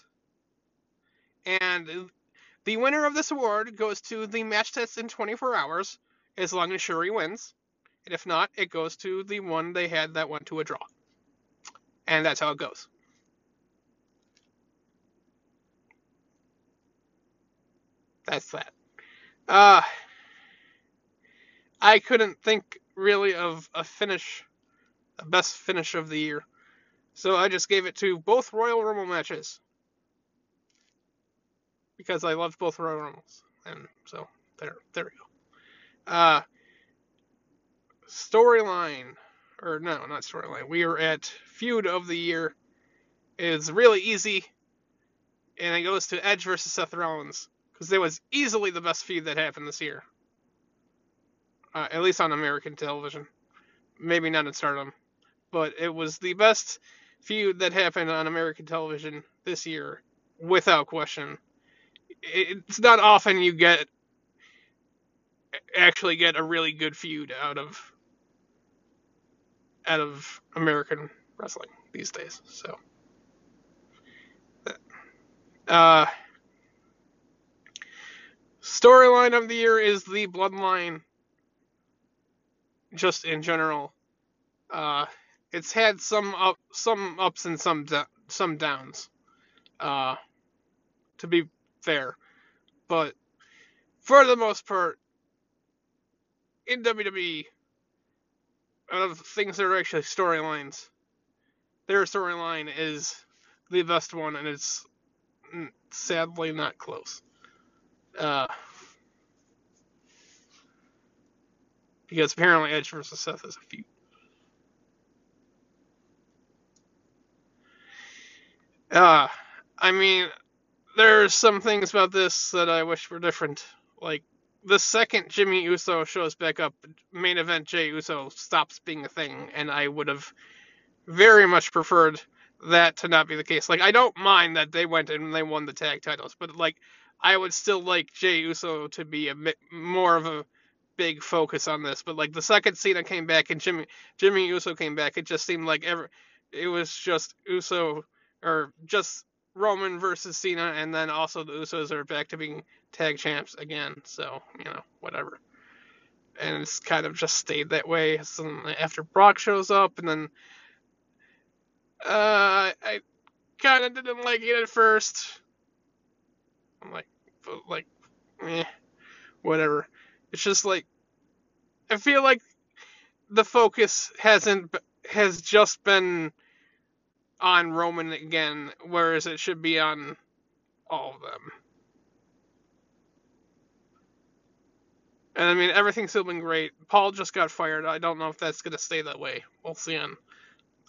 And the winner of this award goes to the match test in 24 hours, as long as Syuri wins. And if not, it goes to the one they had that went to a draw. And that's how it goes. That's that. Uh, I couldn't think really of a finish a best finish of the year. So I just gave it to both Royal Rumble matches because I loved both Royal Rumbles, and so there, there we go. Uh, storyline, or no, not storyline. We are at feud of the year. It's really easy, and it goes to Edge versus Seth Rollins because it was easily the best feud that happened this year. Uh, at least on American television. Maybe not in Stardom but it was the best feud that happened on American television this year, without question. It's not often you get actually get a really good feud out of out of American wrestling these days. So, uh, storyline of the year is the Bloodline. Just in general, uh, it's had some up, some ups and some some downs. Uh, to be fair, but for the most part, in WWE, of things that are actually storylines, their storyline is the best one, and it's sadly not close. Uh, because apparently Edge versus Seth is a feud. Uh, I mean, there are some things about this that I wish were different. Like the second Jimmy Uso shows back up, main event Jey Uso stops being a thing, and I would have very much preferred that to not be the case. Like I don't mind that they went and they won the tag titles, but like I would still like Jey Uso to be a bit more of a big focus on this. But like the second Cena came back and Jimmy Jimmy Uso came back, it just seemed like ever it was just Uso or just Roman versus Cena, and then also the Usos are back to being tag champs again. So you know whatever. And it's kind of just stayed that way. So after Brock shows up, and then uh, I kind of didn't like it at first. I'm like, like, eh, whatever. It's just like I feel like the focus hasn't has just been on Roman again, whereas it should be on all of them. And I mean, everything's still been great. Paul just got fired. I don't know if that's going to stay that way. We'll see on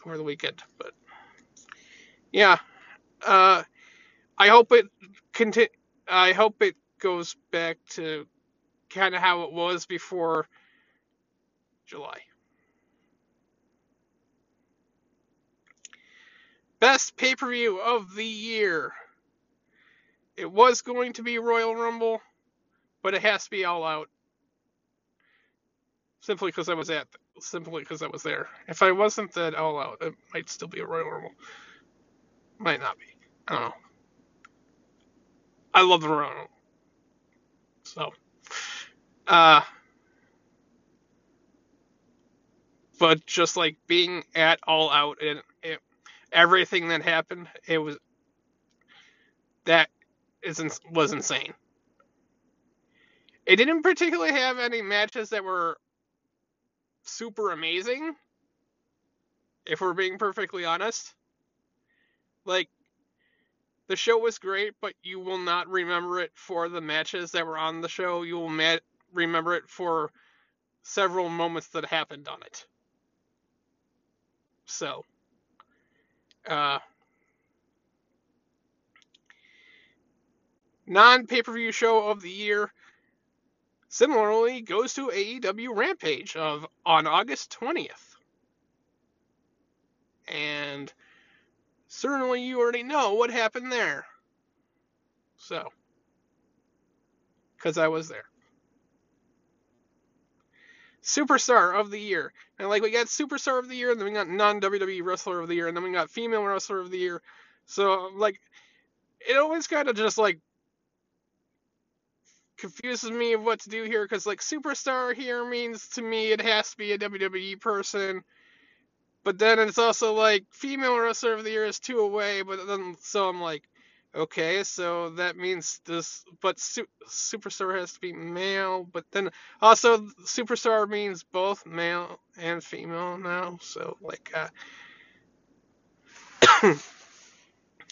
over the weekend. But yeah, uh, I hope it conti- I hope it goes back to kind of how it was before July. Best pay per view of the year. It was going to be Royal Rumble, but it has to be All Out. Simply because I was at, simply because I was there. If I wasn't at All Out, it might still be a Royal Rumble. Might not be. I don't know. I love the Royal Rumble. So, uh, but just like being at All Out and everything that happened, it was that is was insane. It didn't particularly have any matches that were super amazing, if we're being perfectly honest. Like, the show was great, but you will not remember it for the matches that were on the show. You will ma- remember it for several moments that happened on it. So, uh, non pay per view show of the year similarly goes to AEW Rampage of on August 20th. And certainly you already know what happened there. So, because I was there. Superstar of the year. And like we got Superstar of the year, and then we got non WWE Wrestler of the year, and then we got Female Wrestler of the year. So like, it always kind of just like confuses me of what to do here because like superstar here means to me it has to be a WWE person, but then it's also like female wrestler of the year is two away. But then so I'm like, okay, so that means this, but su- superstar has to be male. But then also superstar means both male and female now. So like, uh,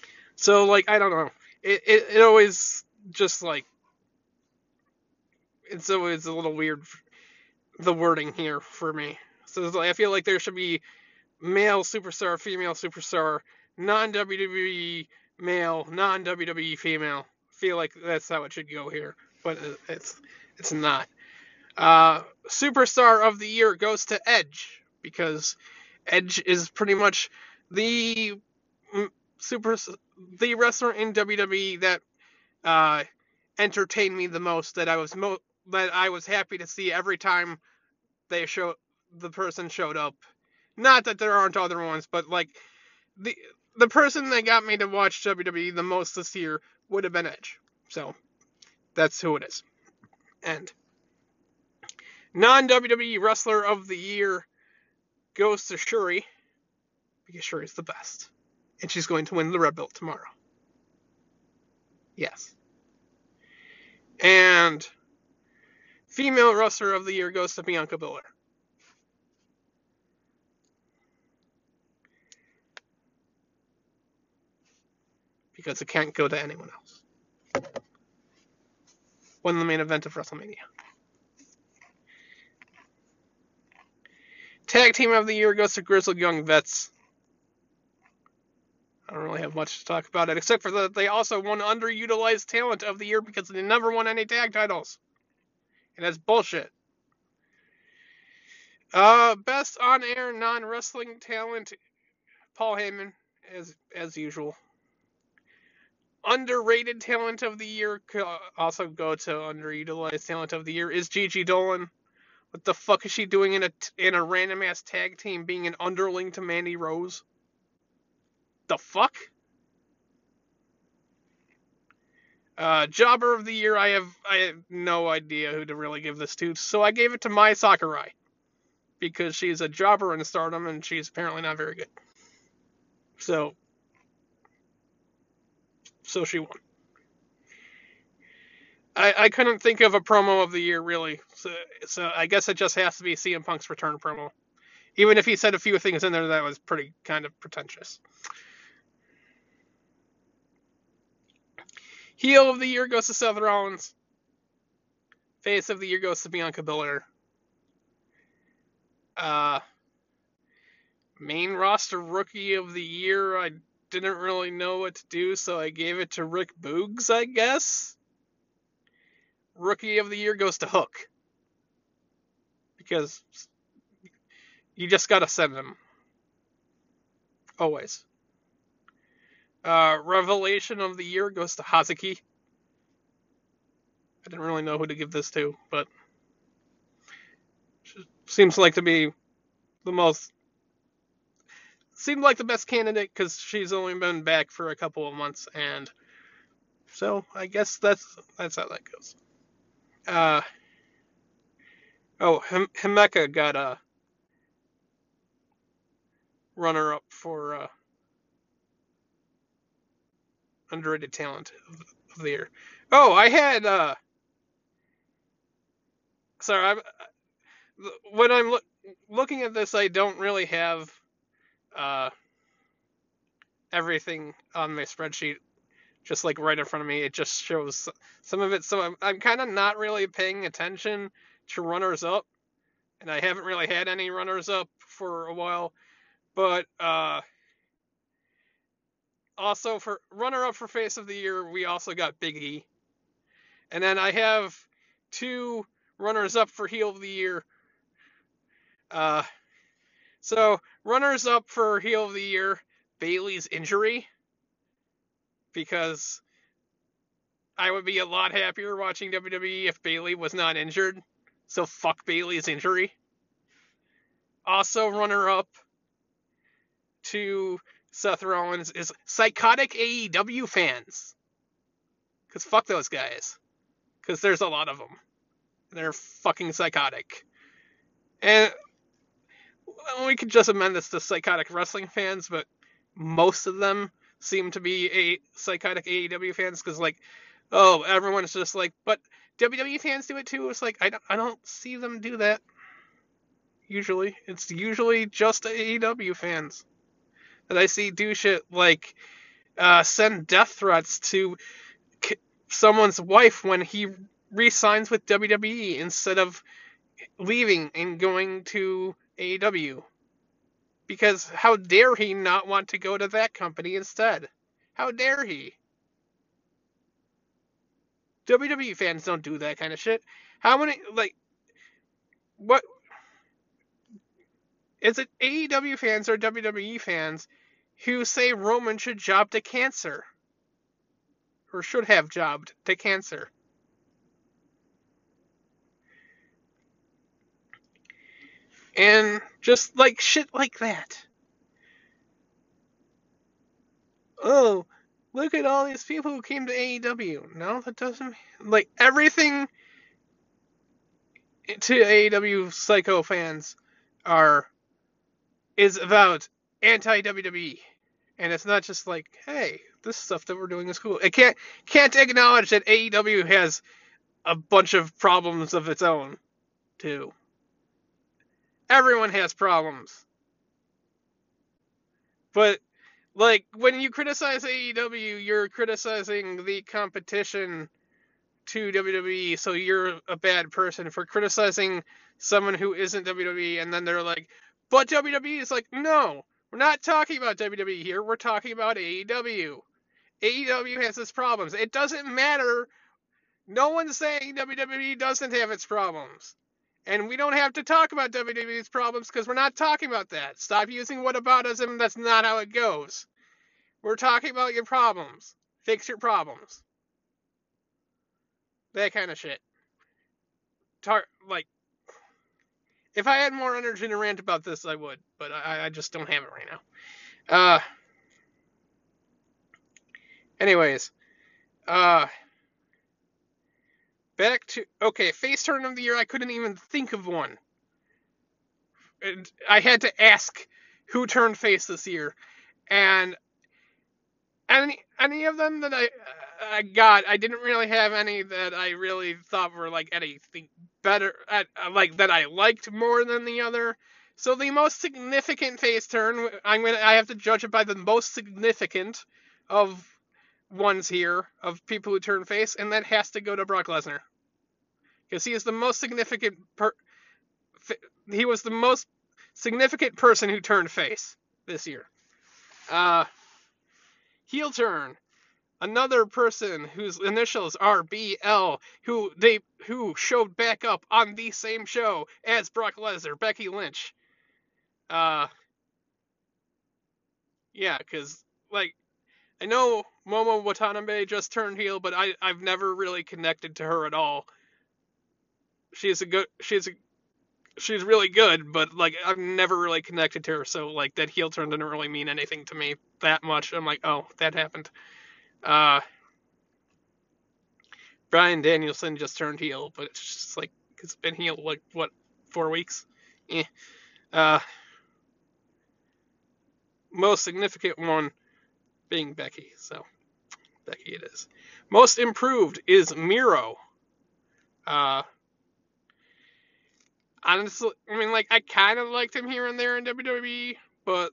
so like I don't know. It, it it always just like it's always a little weird the wording here for me. So like, I feel like there should be male superstar, female superstar, non WWE male, non WWE female. Feel like that's how it should go here, but it's it's not. Uh, superstar of the year goes to Edge because Edge is pretty much the super the wrestler in WWE that uh, entertained me the most. That I was mo- that I was happy to see every time they show the person showed up Not that there aren't other ones, but like the the person that got me to watch WWE the most this year would have been Edge. So that's who it is. And non WWE wrestler of the year goes to Syuri because Syuri's the best. And she's going to win the red belt tomorrow. Yes. And female wrestler of the year goes to Bianca Belair. Because it can't go to anyone else. Won the main event of WrestleMania. Tag team of the year goes to Grizzled Young Vets. I don't really have much to talk about it, except for that they also won underutilized talent of the year because they never won any tag titles. And that's bullshit. Uh, best on-air non-wrestling talent, Paul Heyman, as as usual. Underrated talent of the year could also go to underutilized talent of the year is Gigi Dolin. What the fuck is she doing in a in a random ass tag team being an underling to Mandy Rose? The fuck? Uh, jobber of the year, I have I have no idea who to really give this to, so I gave it to Mai Sakurai because she's a jobber in Stardom and she's apparently not very good. So, so she won. I, I couldn't think of a promo of the year really, so, so I guess it just has to be CM Punk's return promo. Even if he said a few things in there that was pretty kind of pretentious. Heel of the year goes to Seth Rollins. Face of the year goes to Bianca Belair. Uh, main roster rookie of the year, I didn't really know what to do, so I gave it to Rick Boogs, I guess. Rookie of the year goes to Hook. Because you just gotta send him. Always. Uh, Revelation of the year goes to Hazuki. I didn't really know who to give this to, but seems like to be the most seemed like the best candidate because she's only been back for a couple of months, and so I guess that's that's how that goes. Uh, oh, Himeka got a runner up for uh, underrated talent of, the year. Oh, I had. Uh, sorry, I'm, when I'm lo- looking at this, I don't really have uh, everything on my spreadsheet just like right in front of me. It just shows some of it. So I'm, I'm kind of not really paying attention to runners up, and I haven't really had any runners up for a while. But uh, also for runner up for face of the year, we also got Big E. And then I have two runners up for heel of the year. Uh, so runners up for heel of the year, Bayley's injury, because I would be a lot happier watching WWE if Bayley was not injured. So fuck Bayley's injury. Also runner up to Seth Rollins is psychotic AEW fans. Because fuck those guys. Because there's a lot of them. They're fucking psychotic. And we could just amend this to psychotic wrestling fans, but most of them seem to be a psychotic AEW fans because like, oh, everyone's just like, but WWE fans do it too. It's like I don't, I don't see them do that. Usually, it's usually just AEW fans that I see do shit like uh, send death threats to someone's wife when he re-signs with WWE instead of leaving and going to AEW. Because how dare he not want to go to that company instead? How dare he? WWE fans don't do that kind of shit. How many like what is it AEW fans or WWE fans who say Roman should job to cancer. Or should have jobbed to cancer. And just like shit like that. Oh, look at all these people who came to AEW. No, that doesn't like everything to AEW psycho fans are is about anti WWE. And it's not just like, hey, this stuff that we're doing is cool. It can't can't acknowledge that AEW has a bunch of problems of its own, too. Everyone has problems. But like when you criticize AEW, you're criticizing the competition to WWE, so you're a bad person for criticizing someone who isn't WWE, and then they're like, but WWE is like, no, we're not talking about WWE here, we're talking about AEW. AEW has its problems. It doesn't matter. No one's saying WWE doesn't have its problems. And we don't have to talk about WWE's problems because we're not talking about that. Stop using whataboutism. That's not how it goes. We're talking about your problems. Fix your problems. That kind of shit. Tar- like, if I had more energy to rant about this, I would, but I, I just don't have it right now. Uh. Anyways, uh. Back to okay, face turn of the year. I couldn't even think of one. And I had to ask who turned face this year, and any any of them that I I got, I didn't really have any that I really thought were like anything better, at, uh, like that I liked more than the other. So the most significant face turn, I'm gonna I have to judge it by the most significant of ones here of people who turn face, and that has to go to Brock Lesnar because he is the most significant per. He was the most significant person who turned face this year. Uh, heel turn. Another person whose initials are BL, who they who showed back up on the same show as Brock Lesnar, Becky Lynch. Uh, yeah, because like I know Momo Watanabe just turned heel, but I I've never really connected to her at all she's a good she's a she's really good, but like I've never really connected to her, so like that heel turn didn't really mean anything to me that much. I'm like, oh, that happened. Uh, Bryan Danielson just turned heel, but it's just like it's been heel like what four weeks. Eh. Uh, most significant one being Becky, so Becky it is. Most improved is Miro. Uh, honestly, I mean, like, I kind of liked him here and there in WWE, but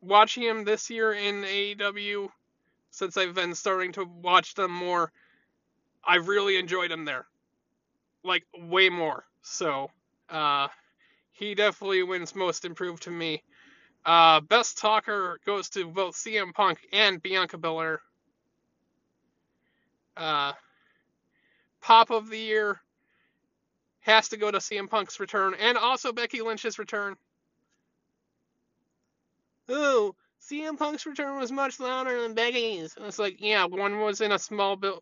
watching him this year in AEW, since I've been starting to watch them more, I've really enjoyed him there. Like, way more. So, uh, he definitely wins most improved to me. Uh, best talker goes to both CM Punk and Bianca Belair. Uh, pop of the year has to go to CM Punk's return and also Becky Lynch's return. Oh, CM Punk's return was much louder than Becky's. And it's like, yeah, one was in a small bu-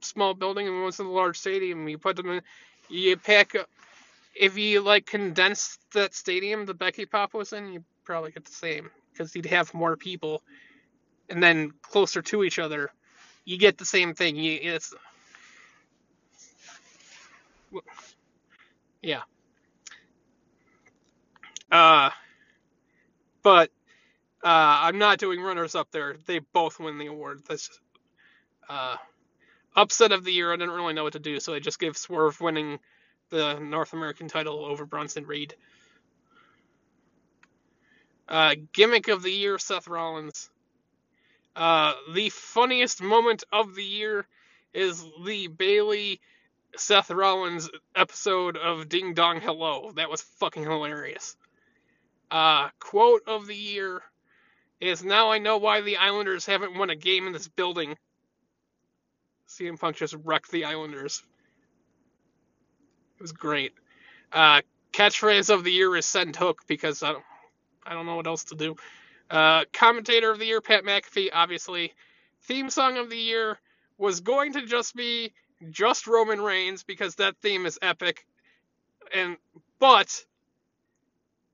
small building and one was in a large stadium. You put them in, you pack. If you like condense that stadium the Becky pop was in, you probably get the same because you'd have more people, and then closer to each other, you get the same thing. You, it's yeah. Uh, but uh, I'm not doing runners up there. They both win the award. That's uh, upset of the year. I didn't really know what to do, so I just gave Swerve winning the North American title over Bronson Reed. Uh, gimmick of the year, Seth Rollins. Uh, the funniest moment of the year is the Bayley Seth Rollins episode of Ding Dong Hello. That was fucking hilarious. Uh, quote of the year is now I know why the Islanders haven't won a game in this building. CM Punk just wrecked the Islanders. It was great. Uh, catchphrase of the year is send hook because I don't, I don't know what else to do. Uh, commentator of the year, Pat McAfee, obviously. Theme song of the year was going to just be just Roman Reigns because that theme is epic. And but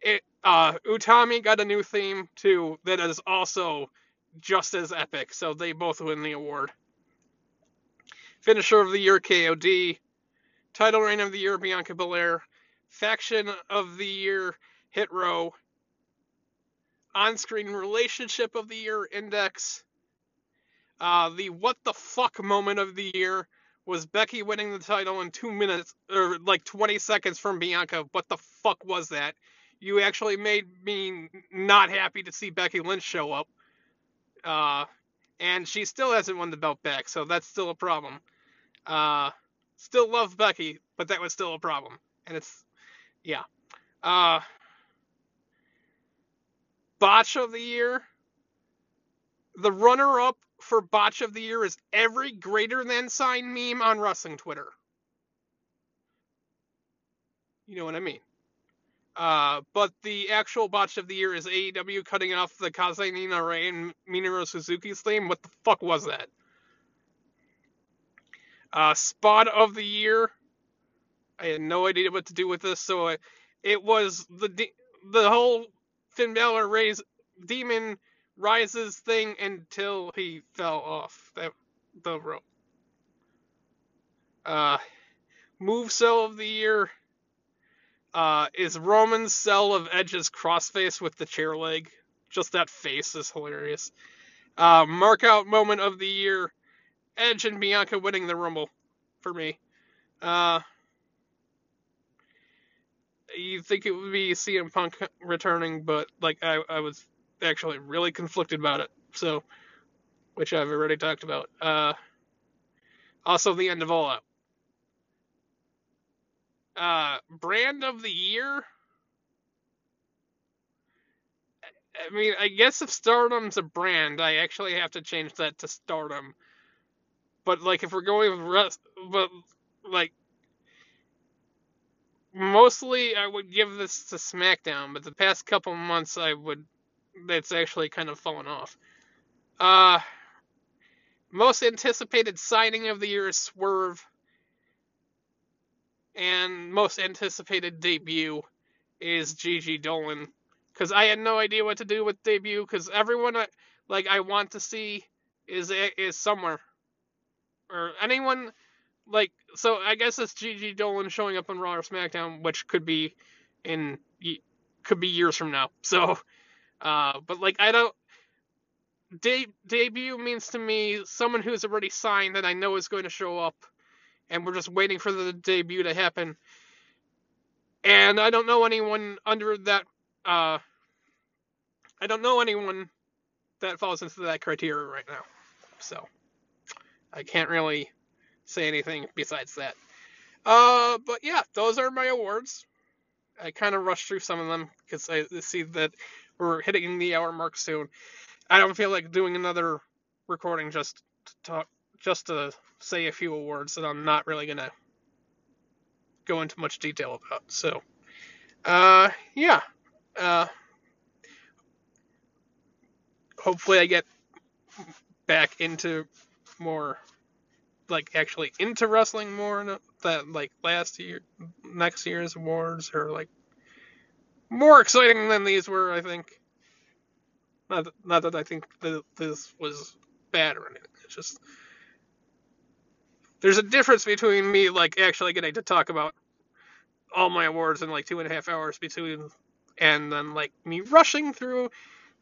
it uh Utami got a new theme too that is also just as epic, so they both win the award. Finisher of the year KOD, title reign of the year Bianca Belair, faction of the year Hit Row, on-screen relationship of the year Index. Uh, the what the fuck moment of the year was Becky winning the title in two minutes or like 20 seconds from Bianca. What the fuck was that? You actually made me not happy to see Becky Lynch show up. Uh, and she still hasn't won the belt back, so that's still a problem. Uh, still love Becky, but that was still a problem. And it's, yeah. Uh, botch of the year. The runner up for botch of the year is every greater than sign meme on wrestling Twitter. You know what I mean? Uh, but the actual botch of the year is AEW cutting off the Kaze ni Nare and Minoru Suzuki's theme. What the fuck was that? Uh, spot of the year. I had no idea what to do with this, so it, it was the the whole Finn Balor raise demon rises thing until he fell off that the rope. Uh, move sell of the year uh, is Roman's sell of Edge's crossface with the chair leg. Just that face is hilarious. Uh, mark out moment of the year Edge and Bianca winning the Rumble for me. Uh, you think it would be CM Punk returning, but like I, I was actually really conflicted about it. So, which I've already talked about. Uh, also, the end of All Out. Uh, brand of the year. I mean, I guess if Stardom's a brand, I actually have to change that to Stardom. But like, if we're going with rest, but like, mostly I would give this to SmackDown. But the past couple months, I would that's actually kind of fallen off. Uh, most anticipated signing of the year is Swerve. And most anticipated debut is Gigi Dolin. Because I had no idea what to do with debut. Because everyone I, like I want to see is is somewhere, or anyone like so. I guess it's Gigi Dolin showing up on Raw or SmackDown, which could be in could be years from now. So uh, but like I don't de- debut means to me someone who's already signed that I know is going to show up, and we're just waiting for the debut to happen. And I don't know anyone under that. Uh, I don't know anyone that falls into that criteria right now, so I can't really say anything besides that. Uh, but yeah, those are my awards. I kind of rushed through some of them because I see that we're hitting the hour mark soon. I don't feel like doing another recording just to talk, just to say a few words that I'm not really gonna go into much detail about. So, uh, yeah, uh, hopefully I get back into more, like actually into wrestling more than like last year, next year's awards or like more exciting than these were, I think. Not that, not that I think that this was bad or anything. It's just there's a difference between me like actually getting to talk about all my awards in like two and a half hours between and then like me rushing through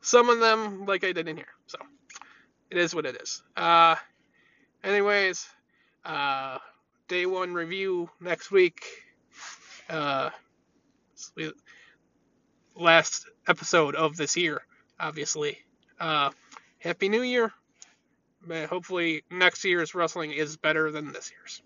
some of them like I did in here. So it is what it is. Uh anyways, uh day one review next week. Uh last episode of this year, obviously. Uh, Happy New Year. Hopefully, next year's wrestling is better than this year's.